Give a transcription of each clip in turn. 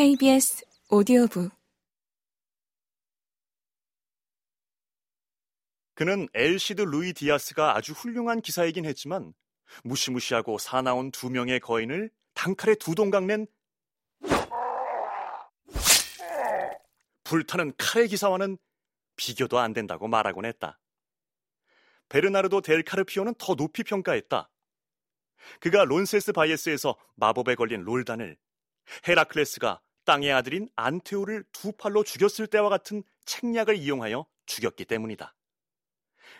KBS 오디오북 그는 엘시드 루이 디아스가 아주 훌륭한 기사이긴 했지만 무시무시하고 사나운 두 명의 거인을 단칼에 두 동강 낸 불타는 칼의 기사와는 비교도 안 된다고 말하곤 했다. 베르나르도 델 카르피오는 더 높이 평가했다. 그가 론세스바예스에서 마법에 걸린 롤단을 헤라클레스가 땅의 아들인 안테오를 두 팔로 죽였을 때와 같은 책략을 이용하여 죽였기 때문이다.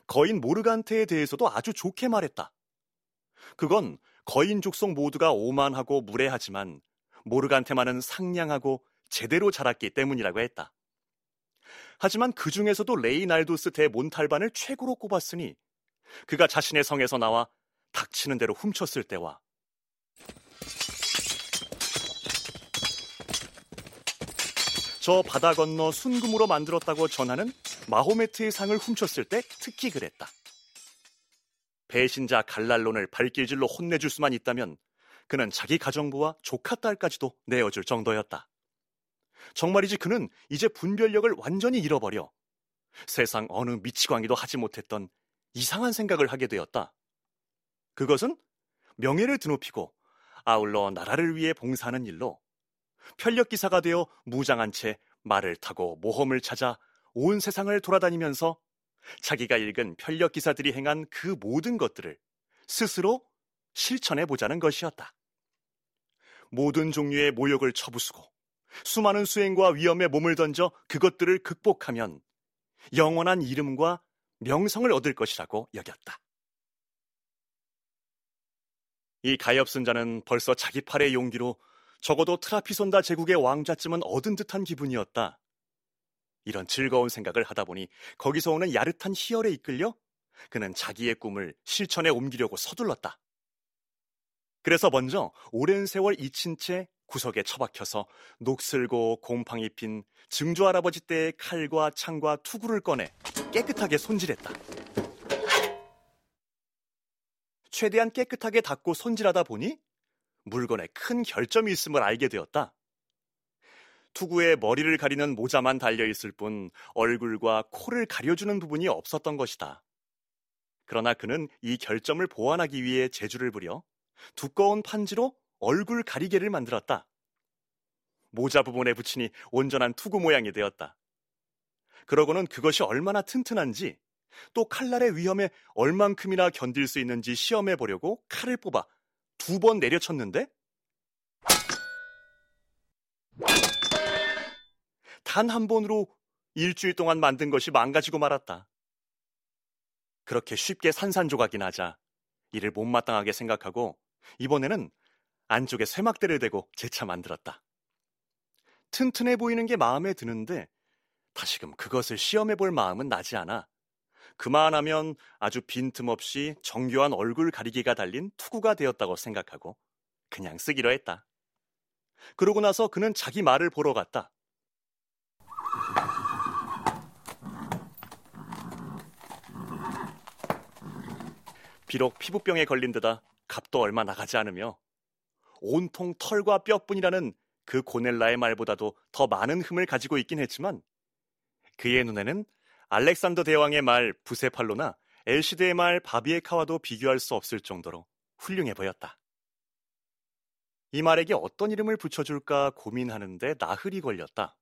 거인 모르간테에 대해서도 아주 좋게 말했다. 그건 거인 족속 모두가 오만하고 무례하지만 모르간테만은 상냥하고 제대로 자랐기 때문이라고 했다. 하지만 그 중에서도 레이날도스 데 몬탈반을 최고로 꼽았으니 그가 자신의 성에서 나와 닥치는 대로 훔쳤을 때와 저 바다 건너 순금으로 만들었다고 전하는 마호메트의 상을 훔쳤을 때 특히 그랬다. 배신자 갈랄론을 발길질로 혼내줄 수만 있다면 그는 자기 가정부와 조카 딸까지도 내어줄 정도였다. 정말이지 그는 이제 분별력을 완전히 잃어버려 세상 어느 미치광이도 하지 못했던 이상한 생각을 하게 되었다. 그것은 명예를 드높이고 아울러 나라를 위해 봉사하는 일로 편력기사가 되어 무장한 채 말을 타고 모험을 찾아 온 세상을 돌아다니면서 자기가 읽은 편력기사들이 행한 그 모든 것들을 스스로 실천해 보자는 것이었다. 모든 종류의 모욕을 처부수고 수많은 수행과 위험에 몸을 던져 그것들을 극복하면 영원한 이름과 명성을 얻을 것이라고 여겼다. 이 가엾은 자는 벌써 자기 팔의 용기로 적어도 트라피손다 제국의 왕자쯤은 얻은 듯한 기분이었다. 이런 즐거운 생각을 하다 보니 거기서 오는 야릇한 희열에 이끌려 그는 자기의 꿈을 실천에 옮기려고 서둘렀다. 그래서 먼저 오랜 세월 잊힌 채 구석에 처박혀서 녹슬고 곰팡이 핀 증조 할아버지 때의 칼과 창과 투구를 꺼내 깨끗하게 손질했다. 최대한 깨끗하게 닦고 손질하다 보니 물건에 큰 결점이 있음을 알게 되었다. 투구에 머리를 가리는 모자만 달려 있을 뿐 얼굴과 코를 가려주는 부분이 없었던 것이다. 그러나 그는 이 결점을 보완하기 위해 재주를 부려 두꺼운 판지로 얼굴 가리개를 만들었다. 모자 부분에 붙이니 온전한 투구 모양이 되었다. 그러고는 그것이 얼마나 튼튼한지 또 칼날의 위험에 얼만큼이나 견딜 수 있는지 시험해 보려고 칼을 뽑아 두 번 내려쳤는데 단 한 번으로 일주일 동안 만든 것이 망가지고 말았다. 그렇게 쉽게 산산조각이 나자 이를 못마땅하게 생각하고 이번에는 안쪽에 쇠막대를 대고 재차 만들었다. 튼튼해 보이는 게 마음에 드는데 다시금 그것을 시험해 볼 마음은 나지 않아. 그만하면 아주 빈틈없이 정교한 얼굴 가리개가 달린 투구가 되었다고 생각하고 그냥 쓰기로 했다. 그러고 나서 그는 자기 말을 보러 갔다. 비록 피부병에 걸린 데다 값도 얼마 나가지 않으며 온통 털과 뼈뿐이라는 그 고넬라의 말보다도 더 많은 흠을 가지고 있긴 했지만 그의 눈에는 알렉산더 대왕의 말 부세팔로나 엘시드의 말 바비에카와도 비교할 수 없을 정도로 훌륭해 보였다. 이 말에게 어떤 이름을 붙여줄까 고민하는데 나흘이 걸렸다.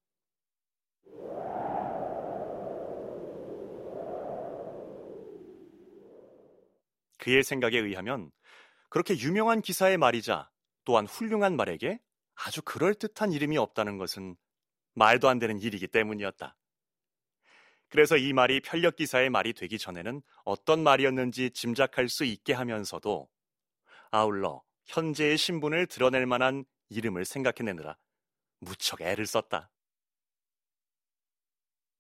그의 생각에 의하면 그렇게 유명한 기사의 말이자 또한 훌륭한 말에게 아주 그럴듯한 이름이 없다는 것은 말도 안 되는 일이기 때문이었다. 그래서 이 말이 편력 기사의 말이 되기 전에는 어떤 말이었는지 짐작할 수 있게 하면서도 아울러 현재의 신분을 드러낼 만한 이름을 생각해내느라 무척 애를 썼다.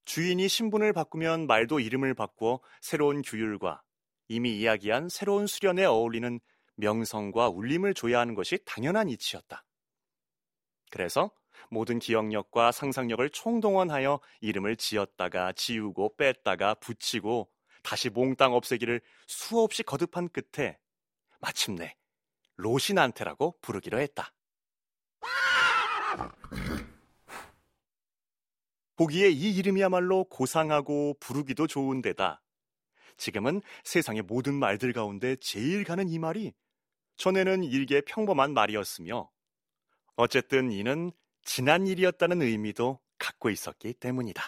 주인이 신분을 바꾸면 말도 이름을 바꾸어 새로운 규율과 이미 이야기한 새로운 수련에 어울리는 명성과 울림을 줘야 하는 것이 당연한 이치였다. 그래서 모든 기억력과 상상력을 총동원하여 이름을 지었다가 지우고 뺐다가 붙이고 다시 몽땅 없애기를 수없이 거듭한 끝에 마침내 로신한테라고 부르기로 했다. 보기에 이 이름이야말로 고상하고 부르기도 좋은 데다 지금은 세상의 모든 말들 가운데 제일 가는 이 말이 전에는 일개 평범한 말이었으며 어쨌든 이는 지난 일이었다는 의미도 갖고 있었기 때문이다.